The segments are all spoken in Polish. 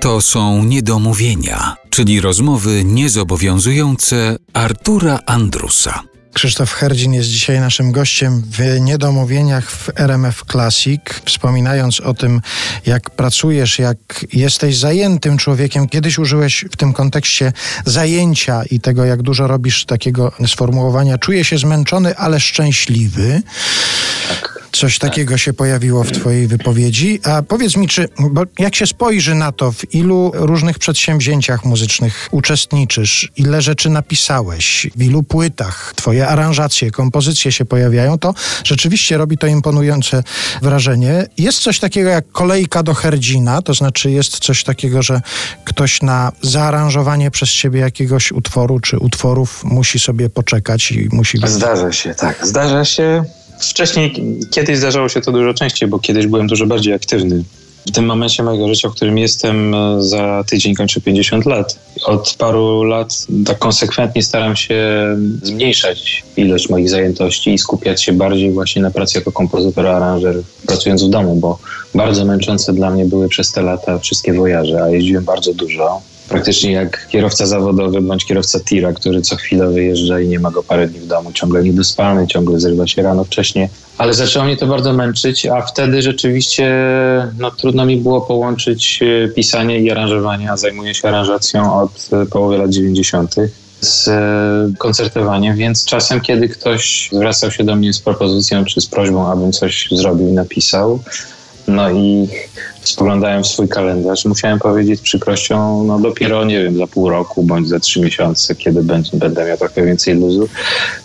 To są niedomówienia, czyli rozmowy niezobowiązujące Artura Andrusa. Krzysztof Herdzin jest dzisiaj naszym gościem w Niedomówieniach w RMF Classic. Wspominając o tym, jak pracujesz, jak jesteś zajętym człowiekiem. Kiedyś użyłeś w tym kontekście zajęcia i tego, jak dużo robisz takiego sformułowania. Czuję się zmęczony, ale szczęśliwy. Tak. Coś takiego się pojawiło w Twojej wypowiedzi. A powiedz mi, czy, bo jak się spojrzy na to, w ilu różnych przedsięwzięciach muzycznych uczestniczysz, ile rzeczy napisałeś, w ilu płytach Twoje aranżacje, kompozycje się pojawiają, to rzeczywiście robi to imponujące wrażenie. Jest coś takiego jak kolejka do Herdzina, to znaczy jest coś takiego, że ktoś na zaaranżowanie przez Ciebie jakiegoś utworu czy utworów musi sobie poczekać i musi... Zdarza się, tak. Zdarza się. Wcześniej, kiedyś zdarzało się to dużo częściej, bo kiedyś byłem dużo bardziej aktywny. W tym momencie mojego życia, w którym jestem, e, za tydzień kończę 50 lat. Od paru lat tak konsekwentnie staram się zmniejszać ilość moich zajętości i skupiać się bardziej właśnie na pracy jako kompozytor, aranżer, pracując w domu, bo bardzo męczące dla mnie były przez te lata wszystkie wojaże, a jeździłem bardzo dużo praktycznie jak kierowca zawodowy bądź kierowca tira, który co chwilę wyjeżdża i nie ma go parę dni w domu, ciągle niedospany, ciągle zrywa się rano wcześnie. Ale zaczęło mnie to bardzo męczyć, a wtedy rzeczywiście no, trudno mi było połączyć e, pisanie i aranżowanie, a zajmuję się aranżacją od e, połowy lat 90 z e, koncertowaniem, więc czasem, kiedy ktoś zwracał się do mnie z propozycją czy z prośbą, abym coś zrobił i napisał, no i spoglądałem w swój kalendarz. Musiałem powiedzieć przykrością, no dopiero, nie wiem, za pół roku bądź za trzy miesiące, kiedy będzie, będę miał trochę więcej luzu.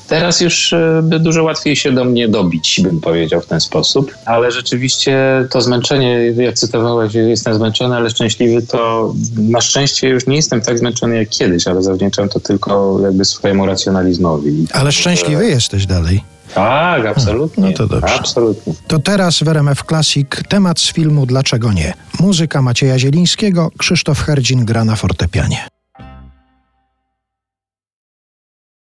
Teraz już e, by dużo łatwiej się do mnie dobić, bym powiedział w ten sposób. Ale rzeczywiście to zmęczenie, jak cytowałeś, jestem zmęczony, ale szczęśliwy, to na szczęście już nie jestem tak zmęczony jak kiedyś, ale zawdzięczam to tylko jakby swojemu racjonalizmowi. Ale szczęśliwy jesteś dalej. Tak, absolutnie. No to dobrze. Absolutnie. To teraz w RMF Classic temat z filmu Dlaczego nie? Muzyka Macieja Zielińskiego, Krzysztof Herdzin gra na fortepianie.